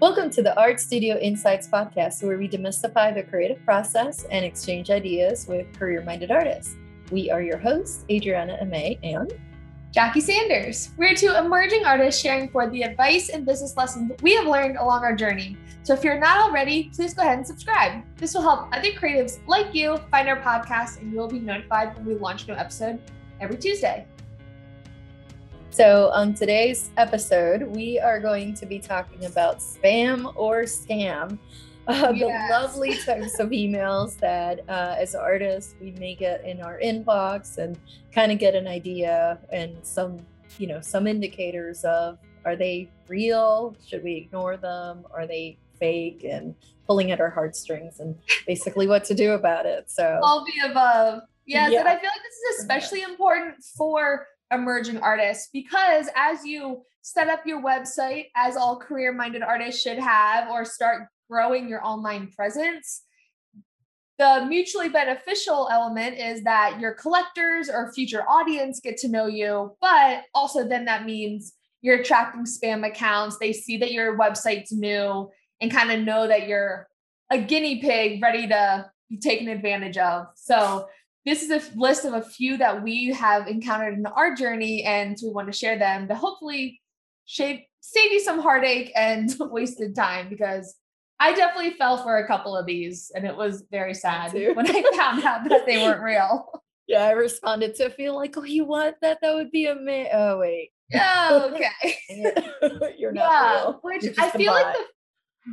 Welcome to the Art Studio Insights podcast, where we demystify the creative process and exchange ideas with career minded artists. We are your hosts, Adriana Amay and Jackie Sanders. We're two emerging artists sharing for the advice and business lessons we have learned along our journey. So if you're not already, please go ahead and subscribe. This will help other creatives like you find our podcast, and you'll be notified when we launch a new episode every Tuesday. So, on today's episode, we are going to be talking about spam or scam. Uh, yes. The lovely types of emails that, uh, as artists, we may get in our inbox and kind of get an idea and some, you know, some indicators of are they real? Should we ignore them? Are they fake? And pulling at our heartstrings and basically what to do about it. So, all the above. Yes, yeah. and I feel like this is especially important for emerging artists because as you set up your website as all career minded artists should have or start growing your online presence the mutually beneficial element is that your collectors or future audience get to know you but also then that means you're attracting spam accounts. They see that your website's new and kind of know that you're a guinea pig ready to be taken advantage of. So this is a list of a few that we have encountered in our journey, and we want to share them to hopefully save save you some heartache and wasted time because I definitely fell for a couple of these, and it was very sad when I found out that they weren't real. Yeah, I responded to feel like, oh, you want that? That would be amazing. Oh, wait. Oh, okay. You're not yeah, real. Which I feel like the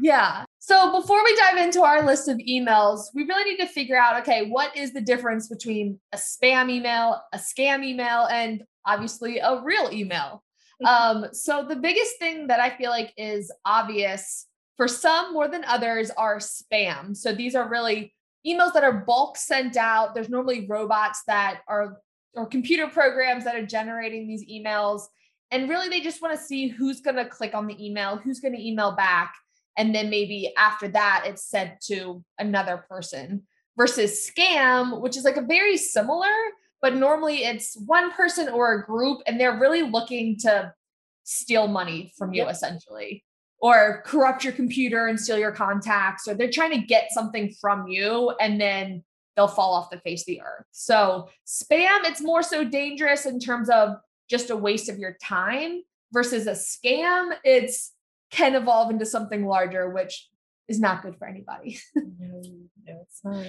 yeah. So before we dive into our list of emails, we really need to figure out okay, what is the difference between a spam email, a scam email, and obviously a real email? Mm-hmm. um, so the biggest thing that I feel like is obvious for some more than others are spam. So these are really emails that are bulk sent out. There's normally robots that are or computer programs that are generating these emails. And really, they just want to see who's going to click on the email, who's going to email back and then maybe after that it's sent to another person versus scam which is like a very similar but normally it's one person or a group and they're really looking to steal money from you yep. essentially or corrupt your computer and steal your contacts or they're trying to get something from you and then they'll fall off the face of the earth so spam it's more so dangerous in terms of just a waste of your time versus a scam it's can evolve into something larger, which is not good for anybody. no, no, it's not.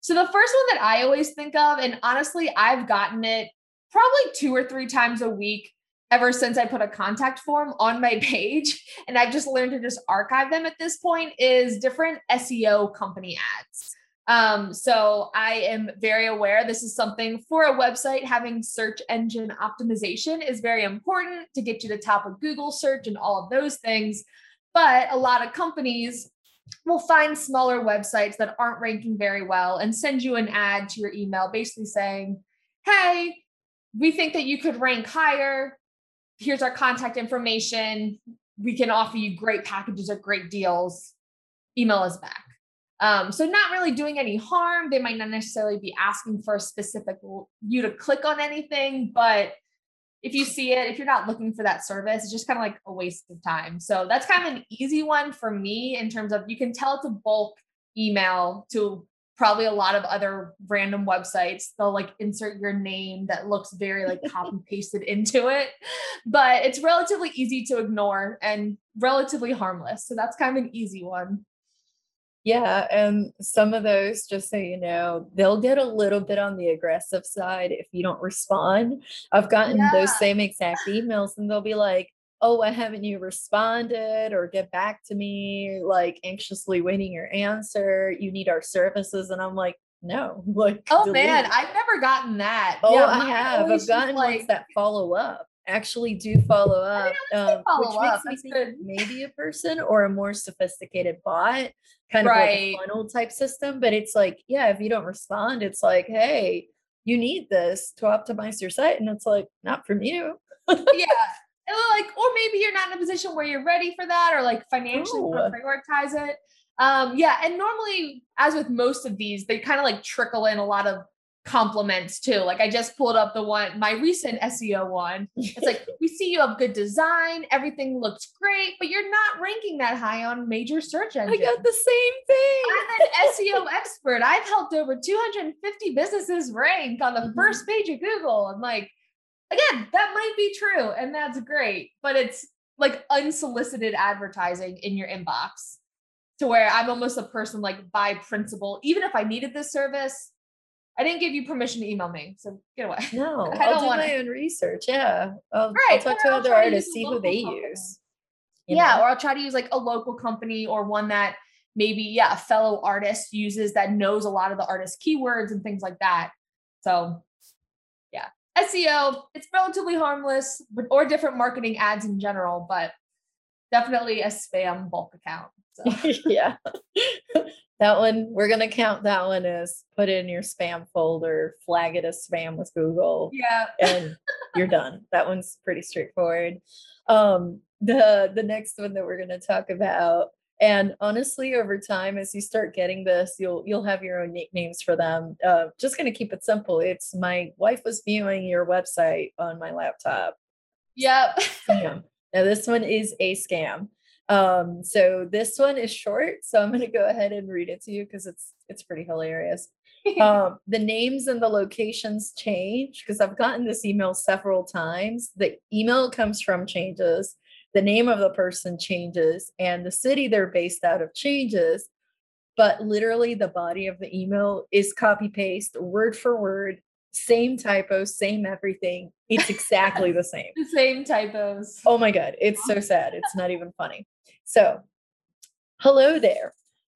So the first one that I always think of, and honestly, I've gotten it probably two or three times a week ever since I put a contact form on my page, and I've just learned to just archive them at this point, is different SEO company ads. Um, so I am very aware this is something for a website having search engine optimization is very important to get you to the top of Google search and all of those things. But a lot of companies will find smaller websites that aren't ranking very well and send you an ad to your email basically saying, Hey, we think that you could rank higher. Here's our contact information. We can offer you great packages or great deals. Email us back. Um, so not really doing any harm. They might not necessarily be asking for a specific you to click on anything, but if you see it, if you're not looking for that service, it's just kind of like a waste of time. So that's kind of an easy one for me in terms of you can tell it's a bulk email to probably a lot of other random websites. They'll like insert your name that looks very like copy pasted into it, but it's relatively easy to ignore and relatively harmless. So that's kind of an easy one. Yeah, and some of those, just so you know, they'll get a little bit on the aggressive side if you don't respond. I've gotten yeah. those same exact emails, and they'll be like, Oh, why haven't you responded? Or get back to me, like anxiously waiting your answer. You need our services. And I'm like, no, like, oh delete. man, I've never gotten that. Oh, yeah, I have. I've gotten like, ones that follow up actually do follow up, um, follow which up. makes me think maybe a person or a more sophisticated bot, kind right. of like a funnel type system. But it's like, yeah, if you don't respond, it's like, hey, you need this to optimize your site, and it's like, not from you. yeah. Like, or maybe you're not in a position where you're ready for that, or like financially prioritize it. Um, yeah, and normally, as with most of these, they kind of like trickle in a lot of compliments too. Like I just pulled up the one, my recent SEO one. It's like, we see you have good design, everything looks great, but you're not ranking that high on major search engines. I got the same thing. I'm an SEO expert. I've helped over 250 businesses rank on the mm-hmm. first page of Google. I'm like, again, that might be true and that's great, but it's like unsolicited advertising in your inbox to where I'm almost a person like by principle, even if I needed this service, I didn't give you permission to email me, so get away. No, I will do my it. own research. Yeah, I'll, right. I'll talk to I'll other artists, see who they company. use. Yeah, know? or I'll try to use like a local company or one that maybe yeah a fellow artist uses that knows a lot of the artist keywords and things like that. So yeah, SEO it's relatively harmless, but or different marketing ads in general, but definitely a spam bulk account. So. yeah. That one, we're going to count that one as put it in your spam folder, flag it as spam with Google. Yeah. and you're done. That one's pretty straightforward. Um, the the next one that we're going to talk about and honestly over time as you start getting this you'll you'll have your own nicknames for them uh, just going to keep it simple it's my wife was viewing your website on my laptop yep yeah. now this one is a scam um, so this one is short, so I'm going to go ahead and read it to you because it's it's pretty hilarious. um, the names and the locations change because I've gotten this email several times. The email comes from changes, the name of the person changes, and the city they're based out of changes. But literally, the body of the email is copy paste, word for word, same typos, same everything. It's exactly the same. the same typos. Oh my God. It's so sad. It's not even funny. So, hello there.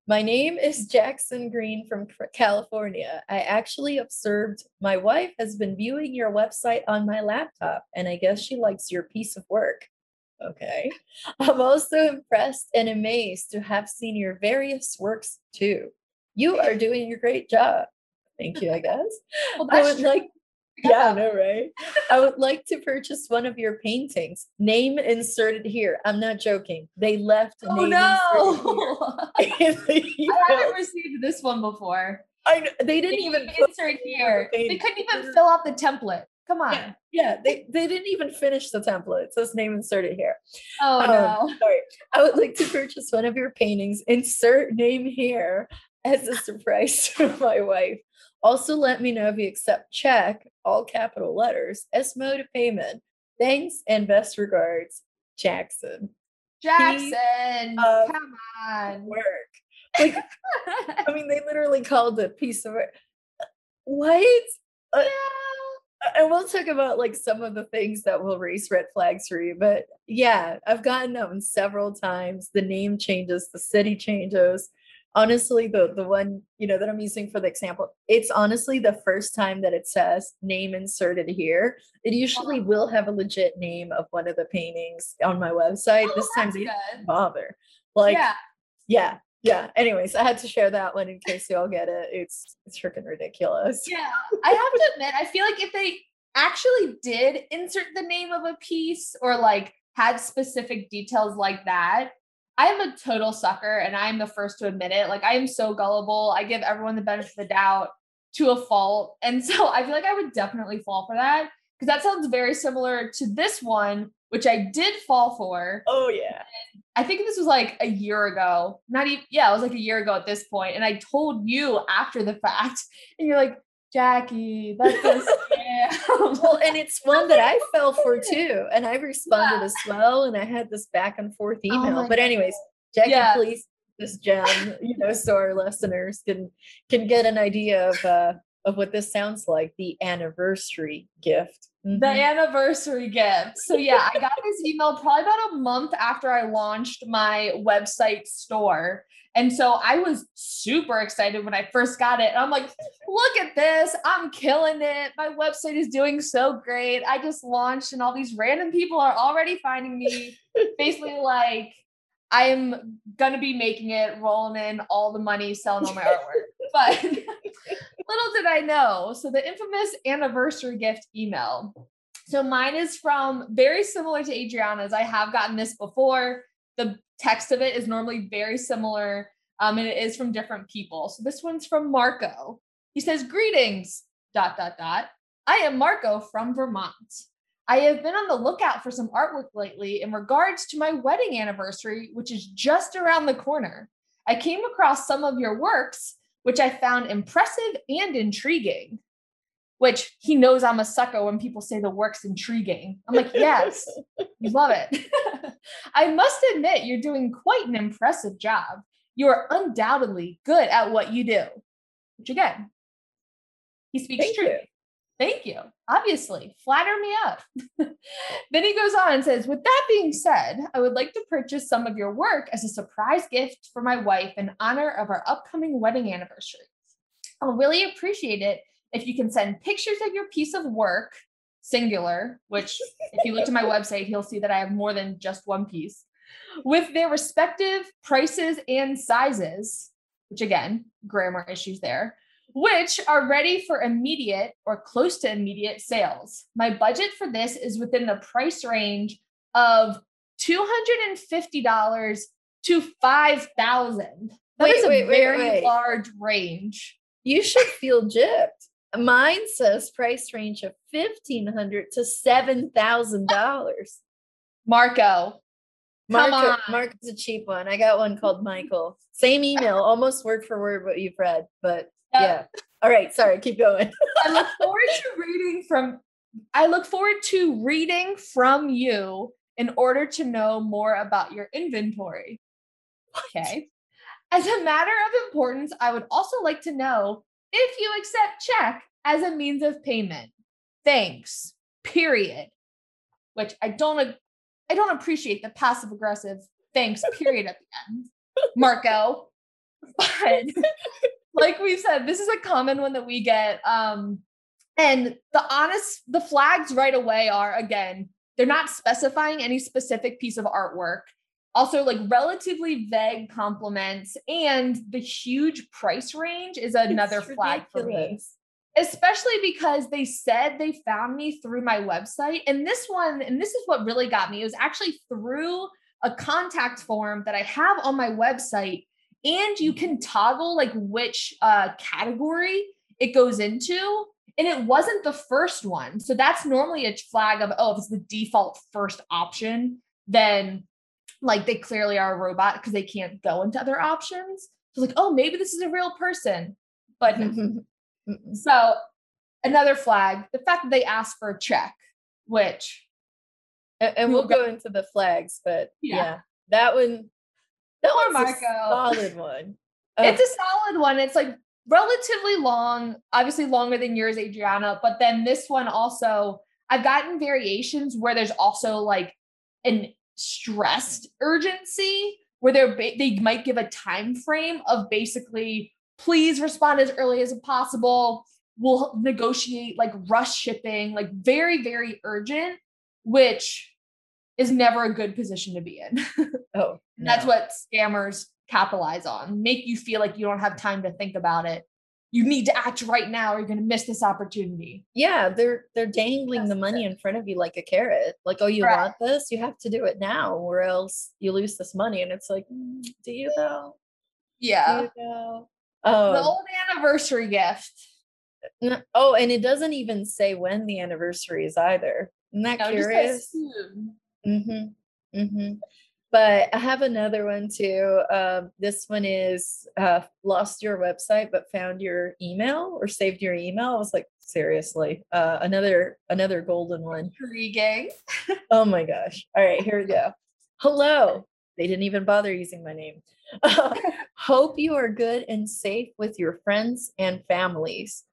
My name is Jackson Green from California. I actually observed my wife has been viewing your website on my laptop, and I guess she likes your piece of work. Okay. I'm also impressed and amazed to have seen your various works too. You are doing a great job. Thank you, I guess. well, I would true. like yeah, I know, right? I would like to purchase one of your paintings. Name inserted here. I'm not joking. They left. Oh no! I haven't received this one before. I know, they didn't they even insert here. They couldn't even fill out the template. Come on. Yeah, yeah, they, they didn't even finish the template. It says name inserted here. Oh um, no. Sorry. I would like to purchase one of your paintings. Insert name here as a surprise to my wife. Also, let me know if you accept check, all capital letters, as mode of payment. Thanks and best regards, Jackson. Jackson, come on. Work. Like, I mean, they literally called it piece of work. What? Uh, yeah. and we'll talk about like some of the things that will raise red flags for you. But yeah, I've gotten them several times. The name changes, the city changes honestly the the one you know that i'm using for the example it's honestly the first time that it says name inserted here. It usually uh-huh. will have a legit name of one of the paintings on my website. Oh, this time they didn't bother. Like yeah. yeah yeah. Anyways i had to share that one in case you all get it. It's it's freaking ridiculous. Yeah. I have to admit i feel like if they actually did insert the name of a piece or like had specific details like that I am a total sucker and I am the first to admit it. Like I am so gullible. I give everyone the benefit of the doubt to a fault. And so I feel like I would definitely fall for that because that sounds very similar to this one, which I did fall for. Oh yeah. I think this was like a year ago. Not even yeah, it was like a year ago at this point. And I told you after the fact, and you're like, Jackie, that's a scam. well, and it's one that I fell for too. And I responded yeah. as well. And I had this back and forth oh email. Oh but anyways, Jackie, yeah. please this gem, you know, so our listeners can can get an idea of uh of what this sounds like, the anniversary gift. Mm-hmm. The anniversary gift. So yeah, I got this email probably about a month after I launched my website store. And so I was super excited when I first got it. I'm like, look at this. I'm killing it. My website is doing so great. I just launched and all these random people are already finding me. Basically, like, I'm gonna be making it, rolling in all the money, selling all my artwork. But little did I know. So the infamous anniversary gift email. So mine is from very similar to Adriana's. I have gotten this before. The text of it is normally very similar, um, and it is from different people. So this one's from Marco. He says, Greetings. dot dot dot. I am Marco from Vermont. I have been on the lookout for some artwork lately in regards to my wedding anniversary, which is just around the corner. I came across some of your works, which I found impressive and intriguing. Which he knows I'm a sucker when people say the work's intriguing. I'm like, yes, you love it. I must admit, you're doing quite an impressive job. You are undoubtedly good at what you do. Which again, he speaks Thank truth. you. Thank you. Obviously, flatter me up. then he goes on and says, With that being said, I would like to purchase some of your work as a surprise gift for my wife in honor of our upcoming wedding anniversary. I'll really appreciate it if you can send pictures of your piece of work, singular, which if you look to my website, he'll see that I have more than just one piece, with their respective prices and sizes, which again, grammar issues there which are ready for immediate or close to immediate sales. My budget for this is within the price range of $250 to 5000 That Wait, is a wait, very wait. large range. You should feel gypped. Mine says price range of 1,500 to seven thousand dollars. Marco, Come Marco, on. Marco's a cheap one. I got one called Michael. Same email, almost word for word what you've read, but Uh, yeah. All right, sorry, keep going. I look forward to reading from I look forward to reading from you in order to know more about your inventory. Okay. As a matter of importance, I would also like to know if you accept check as a means of payment. Thanks. Period. Which I don't I don't appreciate the passive aggressive thanks period at the end. Marco. But like we said, this is a common one that we get. Um, and the honest, the flags right away are again, they're not specifying any specific piece of artwork. Also, like relatively vague compliments, and the huge price range is another It's flag for me especially because they said they found me through my website. And this one, and this is what really got me, it was actually through a contact form that I have on my website. And you can toggle like which uh, category it goes into. And it wasn't the first one. So that's normally a flag of, oh, if it's the default first option, then like they clearly are a robot because they can't go into other options. So like, oh, maybe this is a real person. But So another flag, the fact that they asked for a check, which and, and we'll go into the flags, but Yeah. yeah, that one, that Poor one's a Marco. solid one. it's a solid one. It's like relatively long, obviously longer than yours, Adriana. But then this one also, I've gotten variations where there's also like an stressed urgency where they're ba- they might give a time frame of basically please respond as early as possible we'll negotiate like rush shipping like very very urgent which is never a good position to be in oh, that's what scammers capitalize on make you feel like you don't have time to think about it you need to act right now or you're going to miss this opportunity Yeah, they're they're dangling the money it. in front of you like a carrot. Like, oh, you Correct. want this? You have to do it now, or else you lose this money. And it's like, mm, do you though? Do yeah you the Oh, old anniversary gift oh, and it doesn't even say when the anniversary is either. Isn't that No, just curious? soon. Mm-hmm. Mm-hmm. But I have another one too. Um, this one is uh, lost your website but found your email or saved your email. I was like, seriously, uh, another another golden one. intriguing Oh my gosh! All right, here we go. Hello. They didn't even bother using my name. Hope you are good and safe with your friends and families.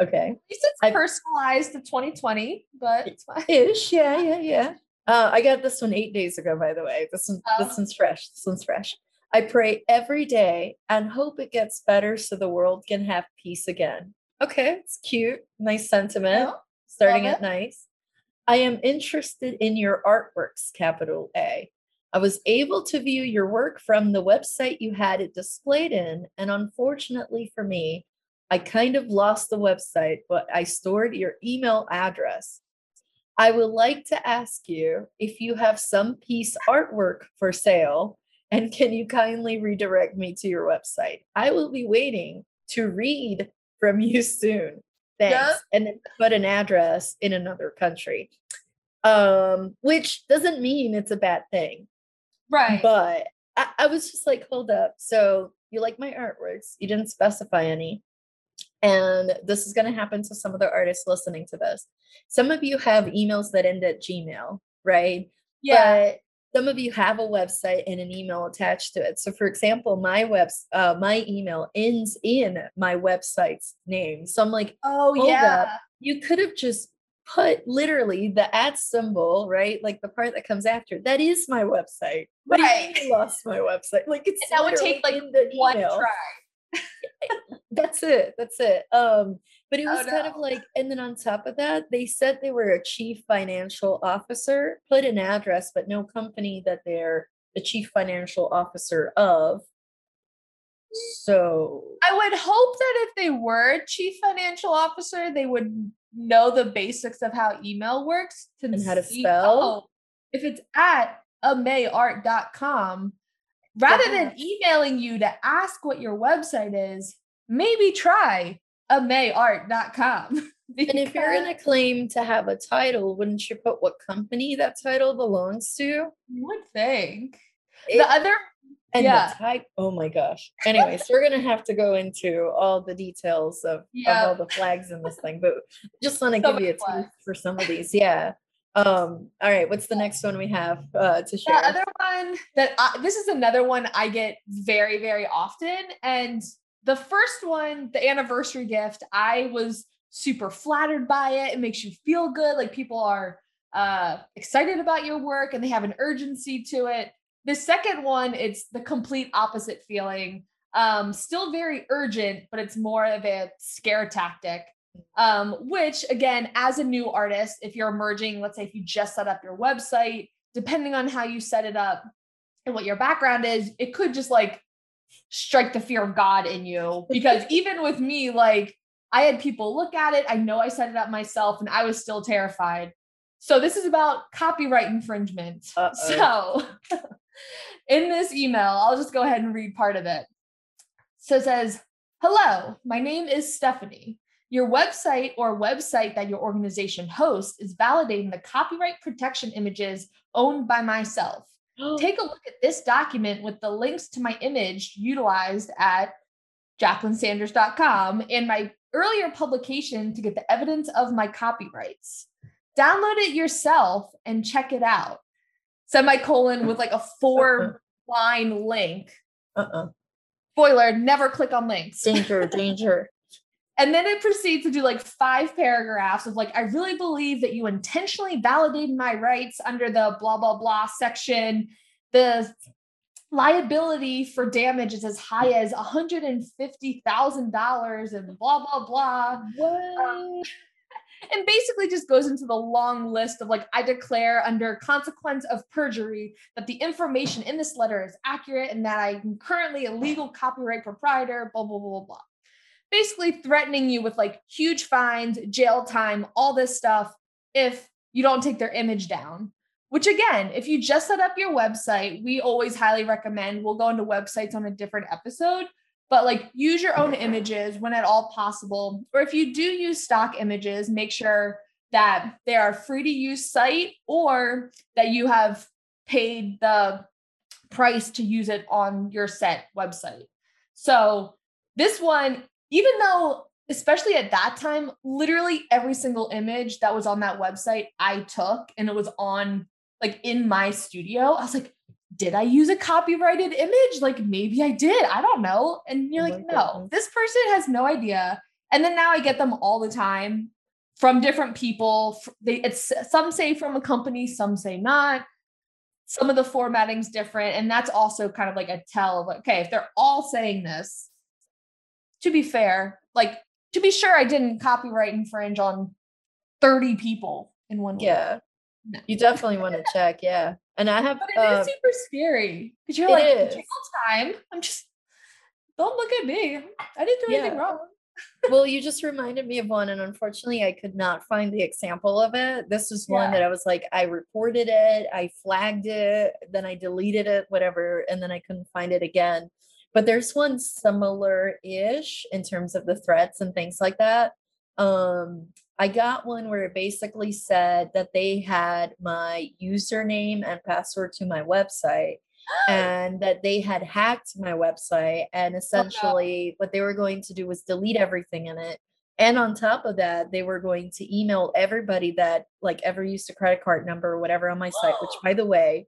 Okay. At least it's I- personalized to 2020, but it's fine. Ish, yeah, yeah, yeah. Uh, I got this one eight days ago, by the way. This one, Oh. this one's fresh. This one's fresh. I pray every day and hope it gets better so the world can have peace again. Okay, it's cute. Nice sentiment. Oh, Starting at nice. I am interested in your artworks, capital A. I was able to view your work from the website you had it displayed in, and unfortunately for me, I kind of lost the website, but I stored your email address. I would like to ask you if you have some piece artwork for sale, and can you kindly redirect me to your website? I will be waiting to read from you soon. Thanks. Yep. And then put an address in another country. Um, which doesn't mean it's a bad thing. Right. But I, I was just like, hold up. So you like my artworks, you didn't specify any. And this is going to happen to some of the artists listening to this. Some of you have emails that end at Gmail, right? yeah. But some of you have a website and an email attached to it. So, for example, my webs, uh, my email ends in my website's name. So I'm like, oh yeah. up. you could have just put literally the at symbol, right? Like the part that comes after. That is my website. What do you mean Right. you lost my website? Like it's And that would take like the one email. try. That's it. That's it. Um, but it Oh, was kind of like, and then on top of that, they said they were a chief financial officer, put an address, but no company that they're the chief financial officer of. So I would hope that if they were chief financial officer, they would know the basics of how email works to And how to see, spell? oh, if it's at amayart.com, rather than emailing you to ask what your website is, maybe try amayart.com. And if you're gonna claim to have a title, wouldn't you put what company that title belongs to? You would think. It- the other and yeah. the type. Oh my gosh. Anyways, we're gonna have to go into all the details of, of all the flags in this thing, but just want to So give you a taste for some of these. Yeah. Um, all right, what's the next one we have uh to share? The other one that I, this is another one I get very, very often. And the first one, the anniversary gift, I was super flattered by it. It makes you feel good. Like people are uh, excited about your work and they have an urgency to it. The second one, it's the complete opposite feeling. Um, still very urgent, but it's more of a scare tactic. Um, which again, as a new artist, if you're emerging, let's say if you just set up your website, depending on how you set it up and what your background is, it could just like strike the fear of God in you. Because even with me, like I had people look at it, I know I set it up myself, and I was still terrified. So this is about copyright infringement. Uh-oh. So in this email, I'll just go ahead and read part of it. So it says, Hello, my name is Stephanie. Your website or website that your organization hosts is validating the copyright protection images owned by myself. Take a look at this document with the links to my image utilized at jacquelinesanders.com and my earlier publication to get the evidence of my copyrights. Download it yourself and check it out. Semicolon with like a four line link. uh-uh. Spoiler, never click on links. Danger, danger. And then it proceeds to do like five paragraphs of like, I really believe that you intentionally validated my rights under the blah, blah, blah section. The liability for damage is as high as $150,000 and blah, blah, blah. What? And basically just goes into the long list of like, I declare under consequence of perjury that the information in this letter is accurate and that I'm currently a legal copyright proprietor, blah, blah, blah, blah, blah basically threatening you with like huge fines, jail time, all this stuff if you don't take their image down. Which again, if you just set up your website, we always highly recommend. We'll go into websites on a different episode, but like use your own images when at all possible. Or if you do use stock images, make sure that they are free to use site or that you have paid the price to use it on your set website. So this one even though especially at that time literally every single image that was on that website i took and it was on like in my studio i was like did i use a copyrighted image? Like maybe i did. I don't know. And you're Oh like no this person has no idea. And then now i get them all the time from different people. They it's some say from a company some say not. Some of the formatting's different and that's also kind of like a tell of okay if they're all saying this to be fair, like to be sure, I didn't copyright infringe on 30 people in one week. Yeah. No. You definitely want to check, yeah. And I have But it is uh, super scary because you're like, is. jail time. I'm just, don't look at me. I didn't do anything Yeah. wrong. well, you just reminded me of one, and unfortunately, I could not find the example of it. This is one Yeah. that I was like, I reported it, I flagged it, then I deleted it, whatever, and then I couldn't find it again. But there's one similar ish in terms of the threats and things like that. Um, I got one where it basically said that they had my username and password to my website and that they had hacked my website and essentially oh, no. what they were going to do was delete everything in it and on top of that they were going to email everybody that like ever used a credit card number or whatever on my site which by the way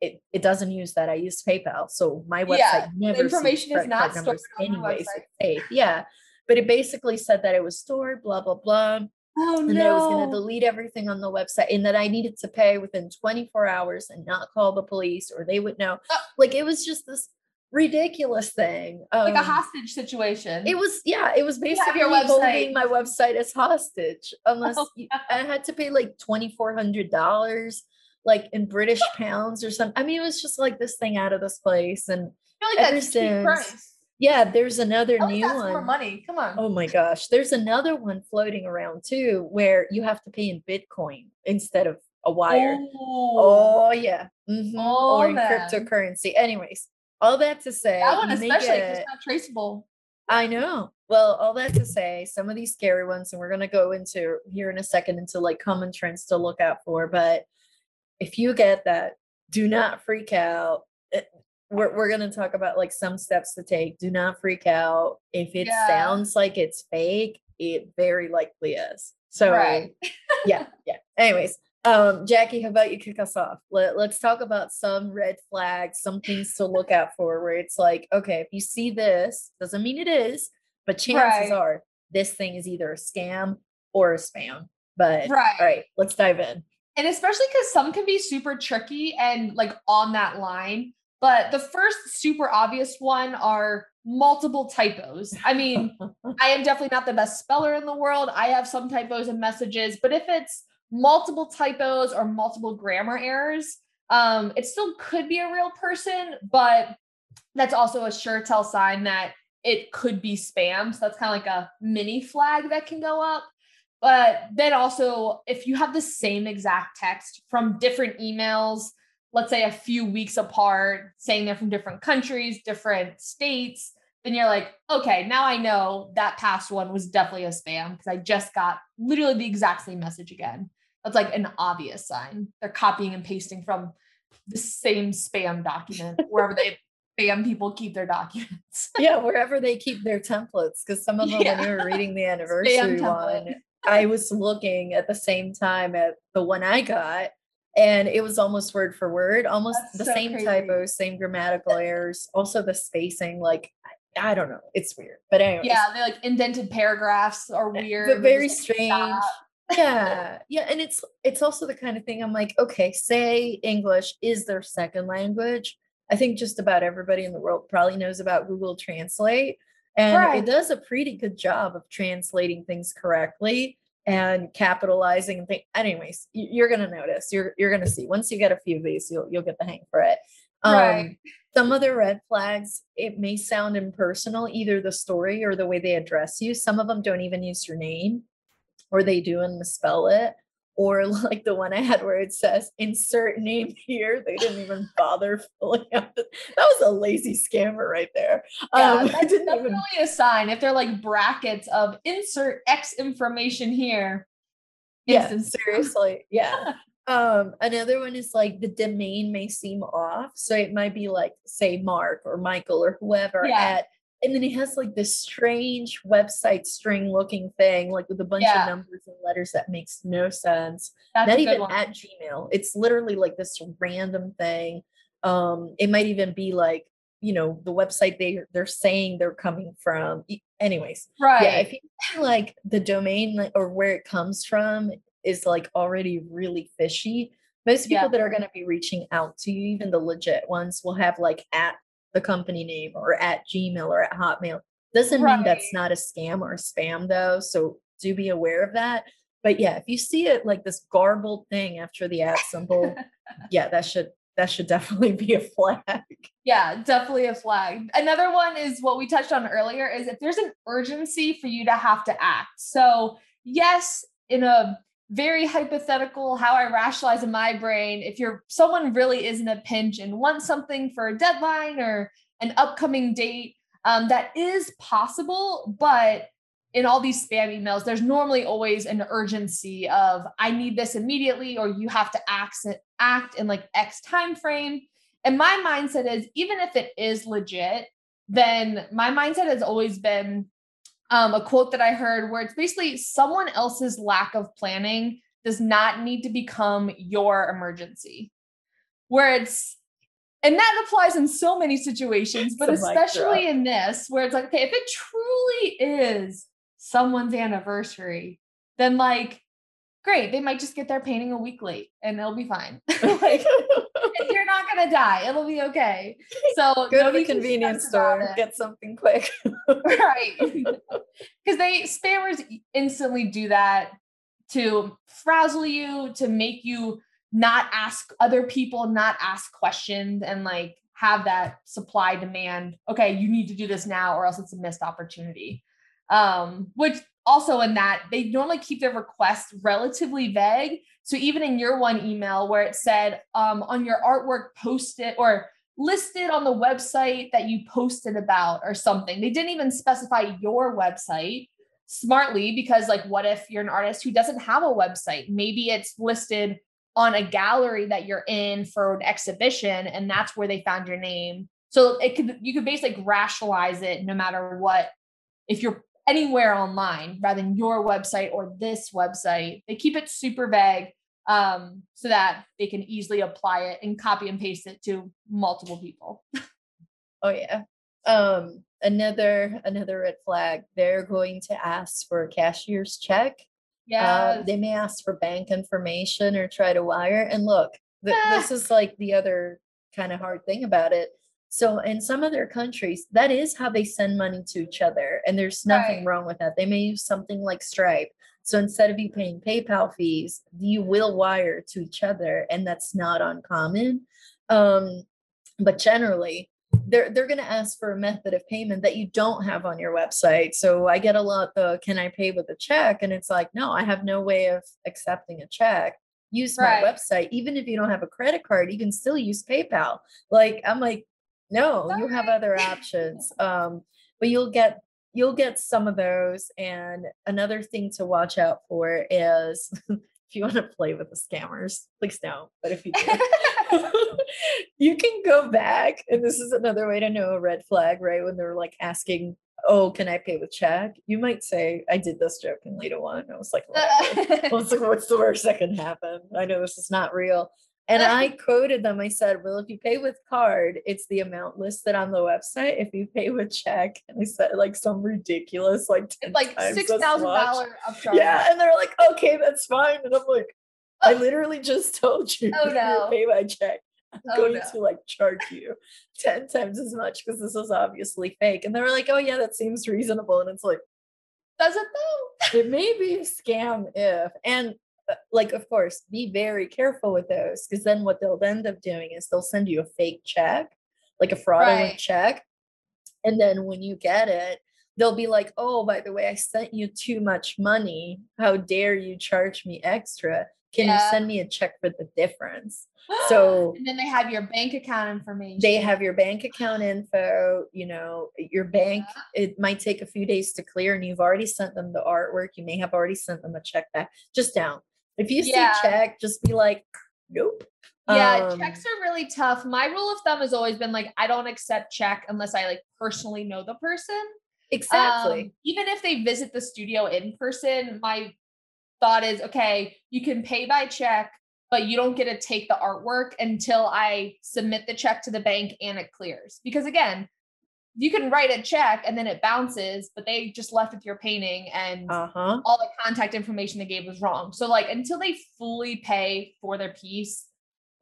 it, it doesn't use that i use paypal so my website yeah, never information is not stored anyways safe yeah but it basically said that it was stored blah blah blah Oh, and no. that I was going to delete everything on the website and that I needed to pay within 24 hours and not call the police or they would know. Oh. Like it was just this ridiculous thing. Um, like a um, hostage situation. It was, yeah, it was basically your holding my website as hostage unless oh, you, I had to pay like $2,400 like in British pounds or something. I mean, it was just like this thing out of this place. And like that's since. Yeah, there's another new one. More money. Come on. Oh my gosh, there's another one floating around too, where you have to pay in Bitcoin instead of a wire. Oh, oh yeah, mm-hmm. oh, or in man. cryptocurrency. Anyways, all that to say, that one especially it's not traceable. I know. Well, all that to say, some of these scary ones, and we're gonna go into here in a second into like common trends to look out for. But if you get that, do not freak out we're, we're going to talk about like some steps to take. Do not freak out. If it yeah. sounds like it's fake, it very likely is. So, right. yeah, yeah. Anyways, um, Jackie, how about you kick us off? Let, let's talk about some red flags, some things to look out for where it's like, okay, if you see this, doesn't mean it is, but chances right. are this thing is either a scam or a spam. But right. all right, let's dive in. And especially because some can be super tricky and like on that line but the first super obvious one are multiple typos. I mean, I am definitely not the best speller in the world. I have some typos in messages, but if it's multiple typos or multiple grammar errors, um, it still could be a real person, but that's also a sure tell sign that it could be spam. So that's kind of like a mini flag that can go up. But then also, if you have the same exact text from different emails, let's say a few weeks apart, saying they're from different countries, different states, then you're like, okay, now I know that past one was definitely a spam because I just got literally the exact same message again. That's like an obvious sign. They're copying and pasting from the same spam document wherever they spam people keep their documents. yeah, wherever they keep their templates. Because some of them, yeah. when you were reading the anniversary one, I was looking at the same time at the one I got and it was almost word for word, almost That's the so same crazy. typos, same grammatical errors, also the spacing. Like I don't know, it's weird. But anyway, yeah, they like indented paragraphs are eh, weird, but very strange. yeah, yeah, and it's it's also the kind of thing I'm like, okay, say English is their second language. I think just about everybody in the world probably knows about Google Translate. And right. it does a pretty good job of translating things correctly and capitalizing and think anyways you're going to notice you're you're going to see once you get a few of these you'll you'll get the hang for it um, right. some of the red flags it may sound impersonal either the story or the way they address you some of them don't even use your name or they do and misspell it or like the one I had where it says insert name here. They didn't even bother filling out. The, that was a lazy scammer right there. Yeah, um, that's definitely even... a sign. If they're like brackets of insert X information here. Yeah, seriously. Yeah. um, another one is like the domain may seem off. So it might be like, say, Mark or Michael or whoever yeah. at and then it has like this strange website string looking thing, like with a bunch yeah. of numbers and letters that makes no sense. That's Not even one. at Gmail. It's literally like this random thing. Um, it might even be like, you know, the website they they're saying they're coming from. Anyways, right? Yeah, if you like the domain or where it comes from is like already really fishy. Most people yeah. that are going to be reaching out to you, even the legit ones, will have like at the company name or at Gmail or at Hotmail. Doesn't right. mean that's not a scam or a spam though. So do be aware of that. But yeah, if you see it like this garbled thing after the at symbol, yeah, that should that should definitely be a flag. Yeah, definitely a flag. Another one is what we touched on earlier is if there's an urgency for you to have to act. So, yes, in a very hypothetical how I rationalize in my brain. If you're someone really is in a pinch and wants something for a deadline or an upcoming date, um, that is possible. But in all these spam emails, there's normally always an urgency of I need this immediately, or you have to act act in like X time frame. And my mindset is even if it is legit, then my mindset has always been um, a quote that I heard where it's basically someone else's lack of planning does not need to become your emergency. Where it's and that applies in so many situations, but especially in this, where it's like, okay, if it truly is someone's anniversary, then like, great, they might just get their painting a week late and it'll be fine. like, not gonna die. It'll be okay. So go to the convenience store, get something quick. right. Because they spammers instantly do that to frazzle you, to make you not ask other people, not ask questions, and like have that supply demand. Okay, you need to do this now, or else it's a missed opportunity. Um, which also in that they normally keep their requests relatively vague. So even in your one email where it said um, on your artwork posted or listed on the website that you posted about or something, they didn't even specify your website smartly because like what if you're an artist who doesn't have a website? Maybe it's listed on a gallery that you're in for an exhibition and that's where they found your name. So it could you could basically rationalize it no matter what. If you're anywhere online rather than your website or this website they keep it super vague um, so that they can easily apply it and copy and paste it to multiple people oh yeah um another another red flag they're going to ask for a cashier's check yeah. Uh, they may ask for bank information or try to wire. And look, th- this is like the other kind of hard thing about it. So in some other countries, that is how they send money to each other. And there's nothing right. wrong with that. They may use something like Stripe. So instead of you paying PayPal fees, you will wire to each other. And that's not uncommon. Um, but generally, they're they're going to ask for a method of payment that you don't have on your website. So I get a lot the can I pay with a check and it's like no, I have no way of accepting a check. Use right. my website even if you don't have a credit card, you can still use PayPal. Like I'm like no, you have other options. Um but you'll get you'll get some of those and another thing to watch out for is if you want to play with the scammers, please don't. But if you do, you can go back. And this is another way to know a red flag, right? When they're like asking, Oh, can I pay with check? You might say, I did this jokingly to one. I was like, I was like, what's the worst that can happen? I know this is not real. And I quoted them. I said, Well, if you pay with card, it's the amount listed on the website. If you pay with check, and I said like some ridiculous, like like six thousand dollar upcharge. Yeah, and they're like, okay, that's fine. And I'm like, I oh. literally just told you oh, no. pay by check. I'm oh, going no. to like charge you 10 times as much because this is obviously fake. And they were like, oh yeah, that seems reasonable. And it's like, does it though? it may be a scam if and Uh, like of course be very careful with those because then what they'll end up doing is they'll send you a fake check like a fraudulent right. check and then when you get it they'll be like oh by the way i sent you too much money how dare you charge me extra can yeah. you send me a check for the difference so and then they have your bank account information they have your bank account info you know your bank yeah. it might take a few days to clear and you've already sent them the artwork you may have already sent them a check back just down if you yeah. see check, just be like, nope. Yeah, um, checks are really tough. My rule of thumb has always been like, I don't accept check unless I like personally know the person. Exactly. Um, even if they visit the studio in person, my thought is okay, you can pay by check, but you don't get to take the artwork until I submit the check to the bank and it clears. Because again, you can write a check and then it bounces, but they just left with your painting and uh-huh. all the contact information they gave was wrong. So like until they fully pay for their piece,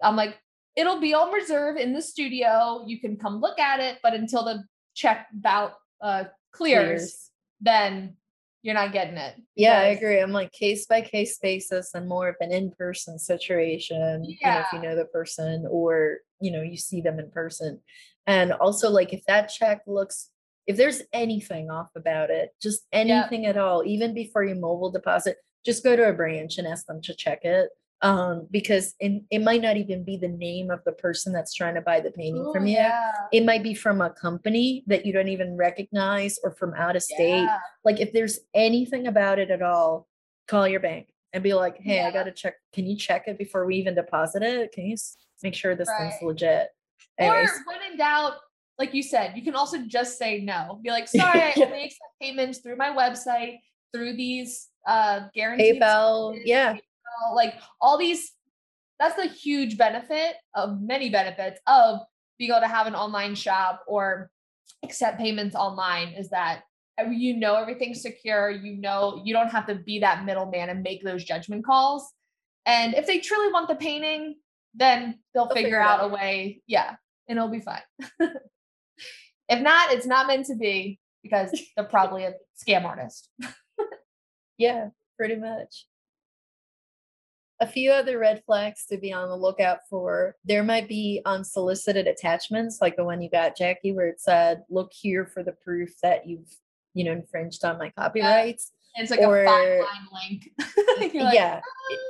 I'm like, it'll be on reserve in the studio. You can come look at it, but until the check bout uh, clears, clears, then you're not getting it. Yeah, I agree. I'm like case by case basis and more of an in-person situation. Yeah. You know, if you know the person or you know you see them in person and also, like, if that check looks, if there's anything off about it, just anything at all, even before you mobile deposit, just go to a branch and ask them to check it. Um, because in, it might not even be the name of the person that's trying to buy the painting Ooh, from you. yeah. It might be from a company that you don't even recognize or from out of state. Yeah. Like if there's anything about it at all, call your bank and be like, hey, Yeah. I got to check. Can you check it before we even deposit it? Can you make sure this thing's Right. legit? Or Anyways, when in doubt, like you said, you can also just say no. Be like, sorry, I only accept payments through my website, through these uh guaranteed PayPal, yeah. PayPal, like all these. That's the huge benefit of many benefits of being able to have an online shop or accept payments online is that you know everything's secure. You know you don't have to be that middleman and make those judgment calls. And if they truly want the painting, then they'll, They'll figure figure out out. a way. Yeah, and it'll be fine. if not, it's not meant to be because they're probably a scam artist. Yeah, pretty much. A few other red flags to be on the lookout for. There might be unsolicited attachments, like the one you got, Jackie, where it said, "Look here for the proof that you've, you know, infringed on my copyrights." And it's like a five line link. Like, yeah, it-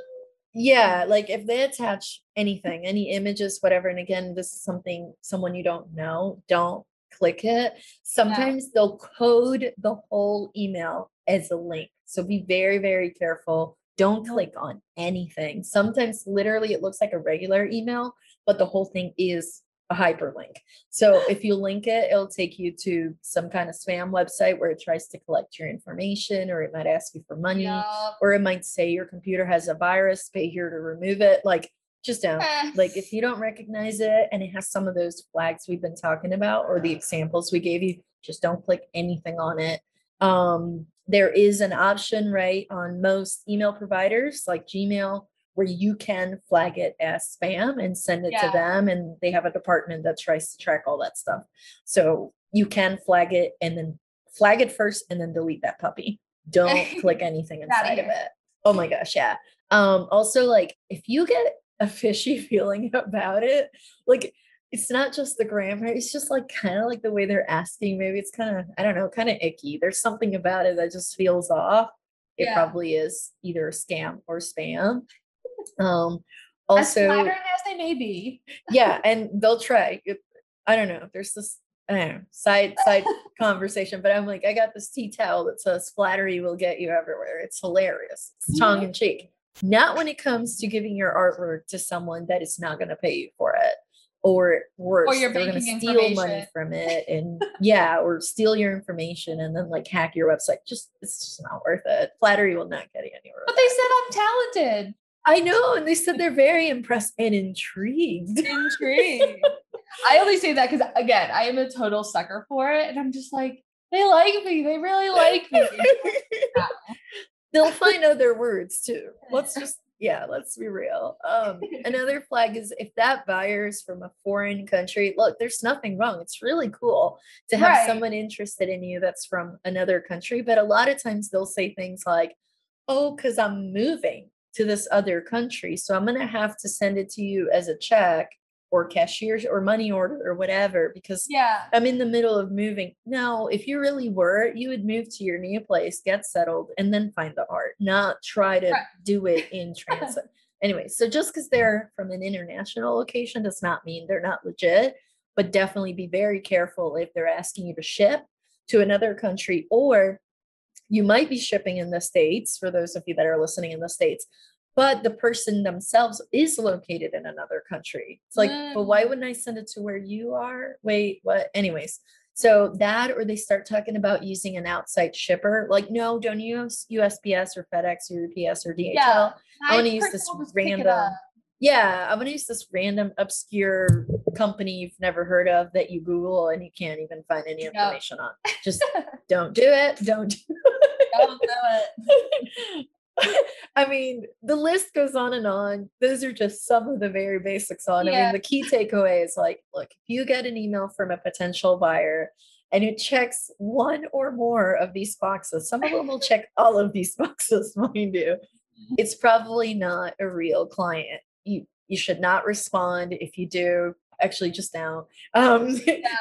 yeah. Like if they attach anything, any images, whatever. And again, this is something someone you don't know. Don't click it. Sometimes they'll code the whole email as a link. So be very, very careful. Don't click on anything. Sometimes literally it looks like a regular email, but the whole thing is a hyperlink. So if you link it, it'll take you to some kind of spam website where it tries to collect your information or it might ask you for money Yup. or it might say your computer has a virus, pay here to remove it. Like just don't. Eh. Like if you don't recognize it and it has some of those flags we've been talking about or the examples we gave you, just don't click anything on it. Um, there is an option, right, on most email providers like Gmail where you can flag it as spam and send it Yeah. to them. And they have a department that tries to track all that stuff. So you can flag it and then flag it first and then delete that puppy. Don't click anything inside of it. Oh my gosh, yeah. Um, also, like if you get a fishy feeling about it, like it's not just the grammar, it's just like kind of like the way they're asking. Maybe it's kind of, I don't know, kind of icky. There's something about it that just feels off. It Yeah. probably is either a scam or spam. Um, as also, flattering as they may be. yeah, and they'll try. It- I don't know. There's this I don't know, side side conversation, but I'm like, I got this tea towel that says flattery will get you everywhere. It's hilarious. It's tongue in cheek. Not when it comes to giving your artwork to someone that is not going to pay you for it. Or worse, your they're going to steal money from it and yeah, or steal your information and then like hack your website. Just it's just not worth it. Flattery will not get you anywhere. But they said I'm talented. I know, and they said they're very impressed and intrigued. Intrigued. I only say that because again, I am a total sucker for it, and I'm just like, they like me. They really like me. They'll find other words too. Let's just yeah, let's be real. Um, another flag is if that buyer is from a foreign country, look, there's nothing wrong. It's really cool to have Right. someone interested in you that's from another country. But a lot of times they'll say things like, Oh, because I'm moving to this other country. So I'm gonna have to send it to you as a check or cashiers or money order or whatever because yeah. I'm in the middle of moving. No, if you really were, you would move to your new place, get settled, and then find the art, not try to Right. do it in transit. anyway, so just because they're from an international location does not mean they're not legit, but definitely be very careful if they're asking you to ship to another country or you might be shipping in the States for those of you that are listening in the States, but the person themselves is located in another country. It's like, but why Mm. wouldn't I send it to where you are? Wait, what? Anyways, so that or they start talking about using an outside shipper. Like, no, don't use USPS or FedEx or UPS or DHL. Yeah. I wanna use this will just pick it random- Yeah, I'm gonna use this random obscure company you've never heard of that you Google and you can't even find any information on. Just don't do it. Don't do Don't do it. I mean, the list goes on and on. Those are just some of the very basics on. I Yeah. mean, the key takeaway is like, look, if you get an email from a potential buyer and it checks one or more of these boxes, some of them will check all of these boxes, mind you. Do, it's probably not a real client. You you should not respond. If you do, actually just don't. Um,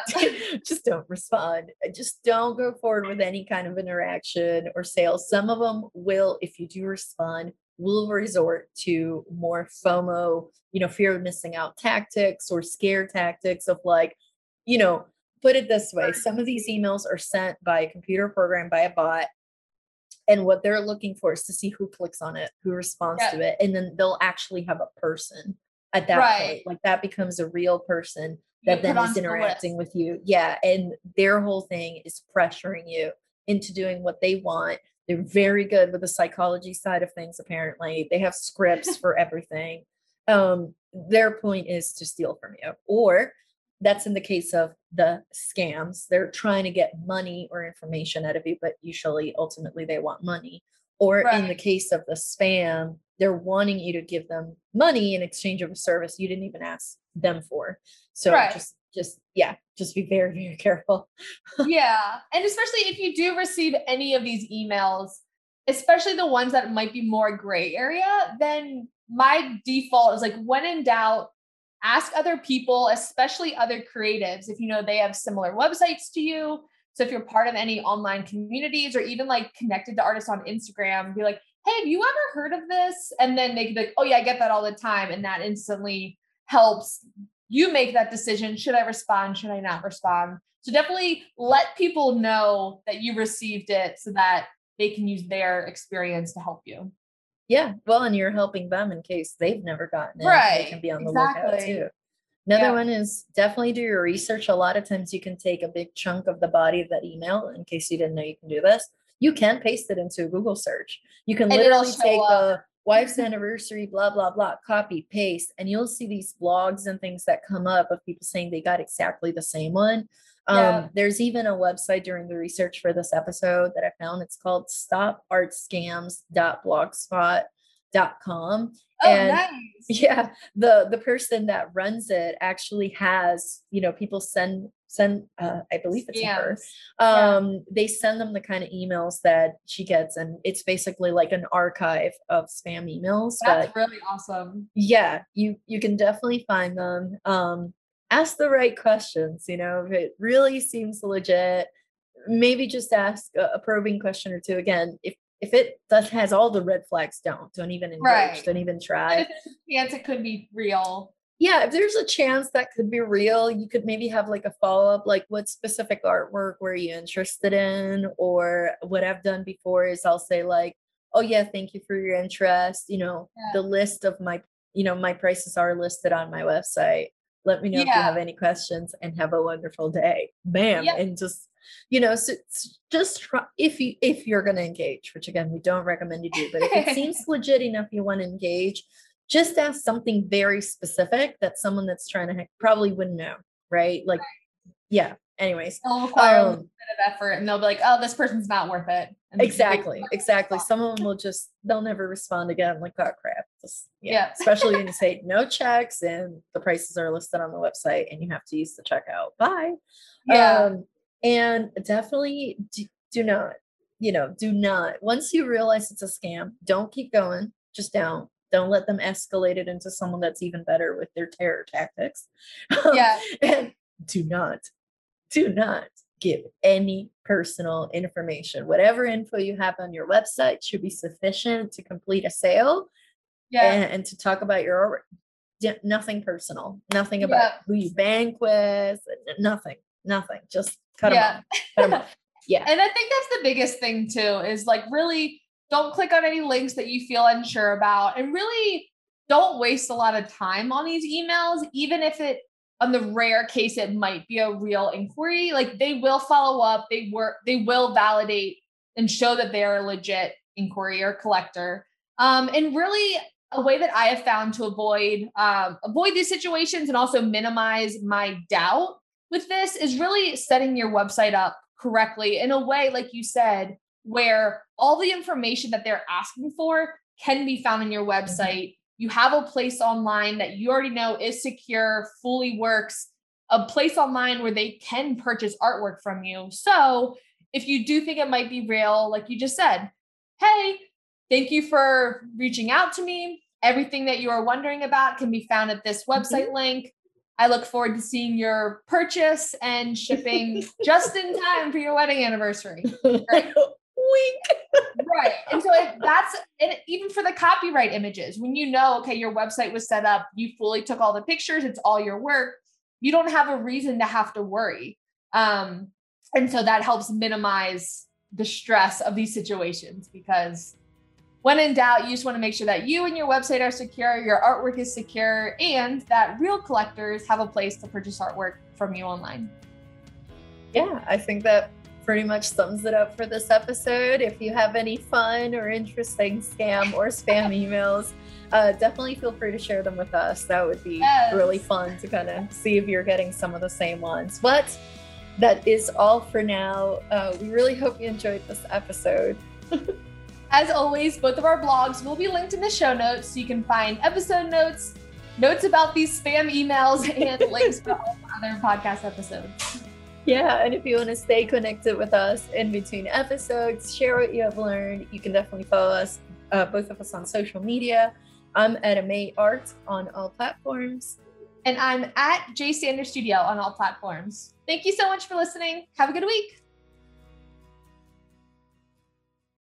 just don't respond. Just don't go forward with any kind of interaction or sales. Some of them will, if you do respond, will resort to more FOMO, you know, fear of missing out tactics or scare tactics of like, you know, put it this way some of these emails are sent by a computer program by a bot and what they're looking for is to see who clicks on it who responds yeah. to it and then they'll actually have a person at that right. point like that becomes a real person that then is interacting with you yeah and their whole thing is pressuring you into doing what they want they're very good with the psychology side of things apparently they have scripts for everything um their point is to steal from you or that's in the case of the scams. They're trying to get money or information out of you, but usually ultimately they want money. Or right. in the case of the spam, they're wanting you to give them money in exchange of a service you didn't even ask them for. So right. just just yeah, just be very, very careful. yeah. And especially if you do receive any of these emails, especially the ones that might be more gray area, then my default is like when in doubt, ask other people, especially other creatives, if you know they have similar websites to you. So if you're part of any online communities or even like connected to artists on Instagram, be like, hey, have you ever heard of this? And then they can be like, oh yeah, I get that all the time. And that instantly helps you make that decision. Should I respond? Should I not respond? So definitely let people know that you received it so that they can use their experience to help you. Yeah. Well, and you're helping them in case they've never gotten it. Right. They can be on the exactly. lookout too. Another yeah. one is definitely do your research. A lot of times you can take a big chunk of the body of that email in case you didn't know you can do this. You can paste it into a Google search. You can and literally take up. the wife's anniversary, blah, blah, blah, copy, paste, and you'll see these blogs and things that come up of people saying they got exactly the same one. Yeah. Um, there's even a website during the research for this episode that I found. It's called stopartscams.blogspot.com. Oh, and nice. yeah, the the person that runs it actually has, you know, people send send uh, I believe it's her. Um, yeah. they send them the kind of emails that she gets, and it's basically like an archive of spam emails. That's but, really awesome. Yeah, you you can definitely find them. Um, ask the right questions. You know, if it really seems legit, maybe just ask a, a probing question or two. Again, if if it does has all the red flags, don't don't even engage, right. don't even try. Chance it could be real. Yeah, if there's a chance that could be real, you could maybe have like a follow up, like what specific artwork were you interested in? Or what I've done before is I'll say like, oh yeah, thank you for your interest. You know, yeah. the list of my, you know, my prices are listed on my website. Let me know yeah. if you have any questions and have a wonderful day. Bam. Yep. And just, you know, so just try if you if you're gonna engage, which again we don't recommend you do, but if it seems legit enough you want to engage, just ask something very specific that someone that's trying to probably wouldn't know, right? Like, right. yeah. Anyways, it'll require um, a bit of effort, and they'll be like, "Oh, this person's not worth it." And exactly, exactly. Some of them will just they'll never respond again. Like, oh crap! Just, yeah. yeah. Especially when you say no checks and the prices are listed on the website, and you have to use the checkout. Bye. Yeah. Um, and definitely do, do not, you know, do not. Once you realize it's a scam, don't keep going. Just don't don't let them escalate it into someone that's even better with their terror tactics. Yeah. and do not, do not give any personal information. Whatever info you have on your website should be sufficient to complete a sale. Yeah. And, and to talk about your nothing personal, nothing about yeah. who you bank with, nothing, nothing. Just cut yeah. them off. Cut them off. Yeah. And I think that's the biggest thing too, is like really don't click on any links that you feel unsure about and really don't waste a lot of time on these emails even if it on the rare case it might be a real inquiry like they will follow up they work they will validate and show that they are a legit inquiry or collector um, and really a way that i have found to avoid um, avoid these situations and also minimize my doubt with this is really setting your website up correctly in a way like you said where all the information that they're asking for can be found in your mm-hmm. website. You have a place online that you already know is secure, fully works, a place online where they can purchase artwork from you. So if you do think it might be real, like you just said, hey, thank you for reaching out to me. Everything that you are wondering about can be found at this website mm-hmm. link. I look forward to seeing your purchase and shipping just in time for your wedding anniversary. Right? Wink. right. And so if that's and even for the copyright images, when you know, okay, your website was set up, you fully took all the pictures, it's all your work, you don't have a reason to have to worry. Um, and so that helps minimize the stress of these situations because when in doubt, you just want to make sure that you and your website are secure, your artwork is secure, and that real collectors have a place to purchase artwork from you online. Yeah, I think that pretty much sums it up for this episode. If you have any fun or interesting scam or spam emails, uh, definitely feel free to share them with us. That would be yes. really fun to kind of see if you're getting some of the same ones. But that is all for now. Uh, we really hope you enjoyed this episode. As always, both of our blogs will be linked in the show notes so you can find episode notes, notes about these spam emails, and links to all other podcast episodes. Yeah, and if you want to stay connected with us in between episodes, share what you have learned, you can definitely follow us, uh, both of us on social media. I'm at May Art on all platforms. And I'm at J Sanders Studio on all platforms. Thank you so much for listening. Have a good week.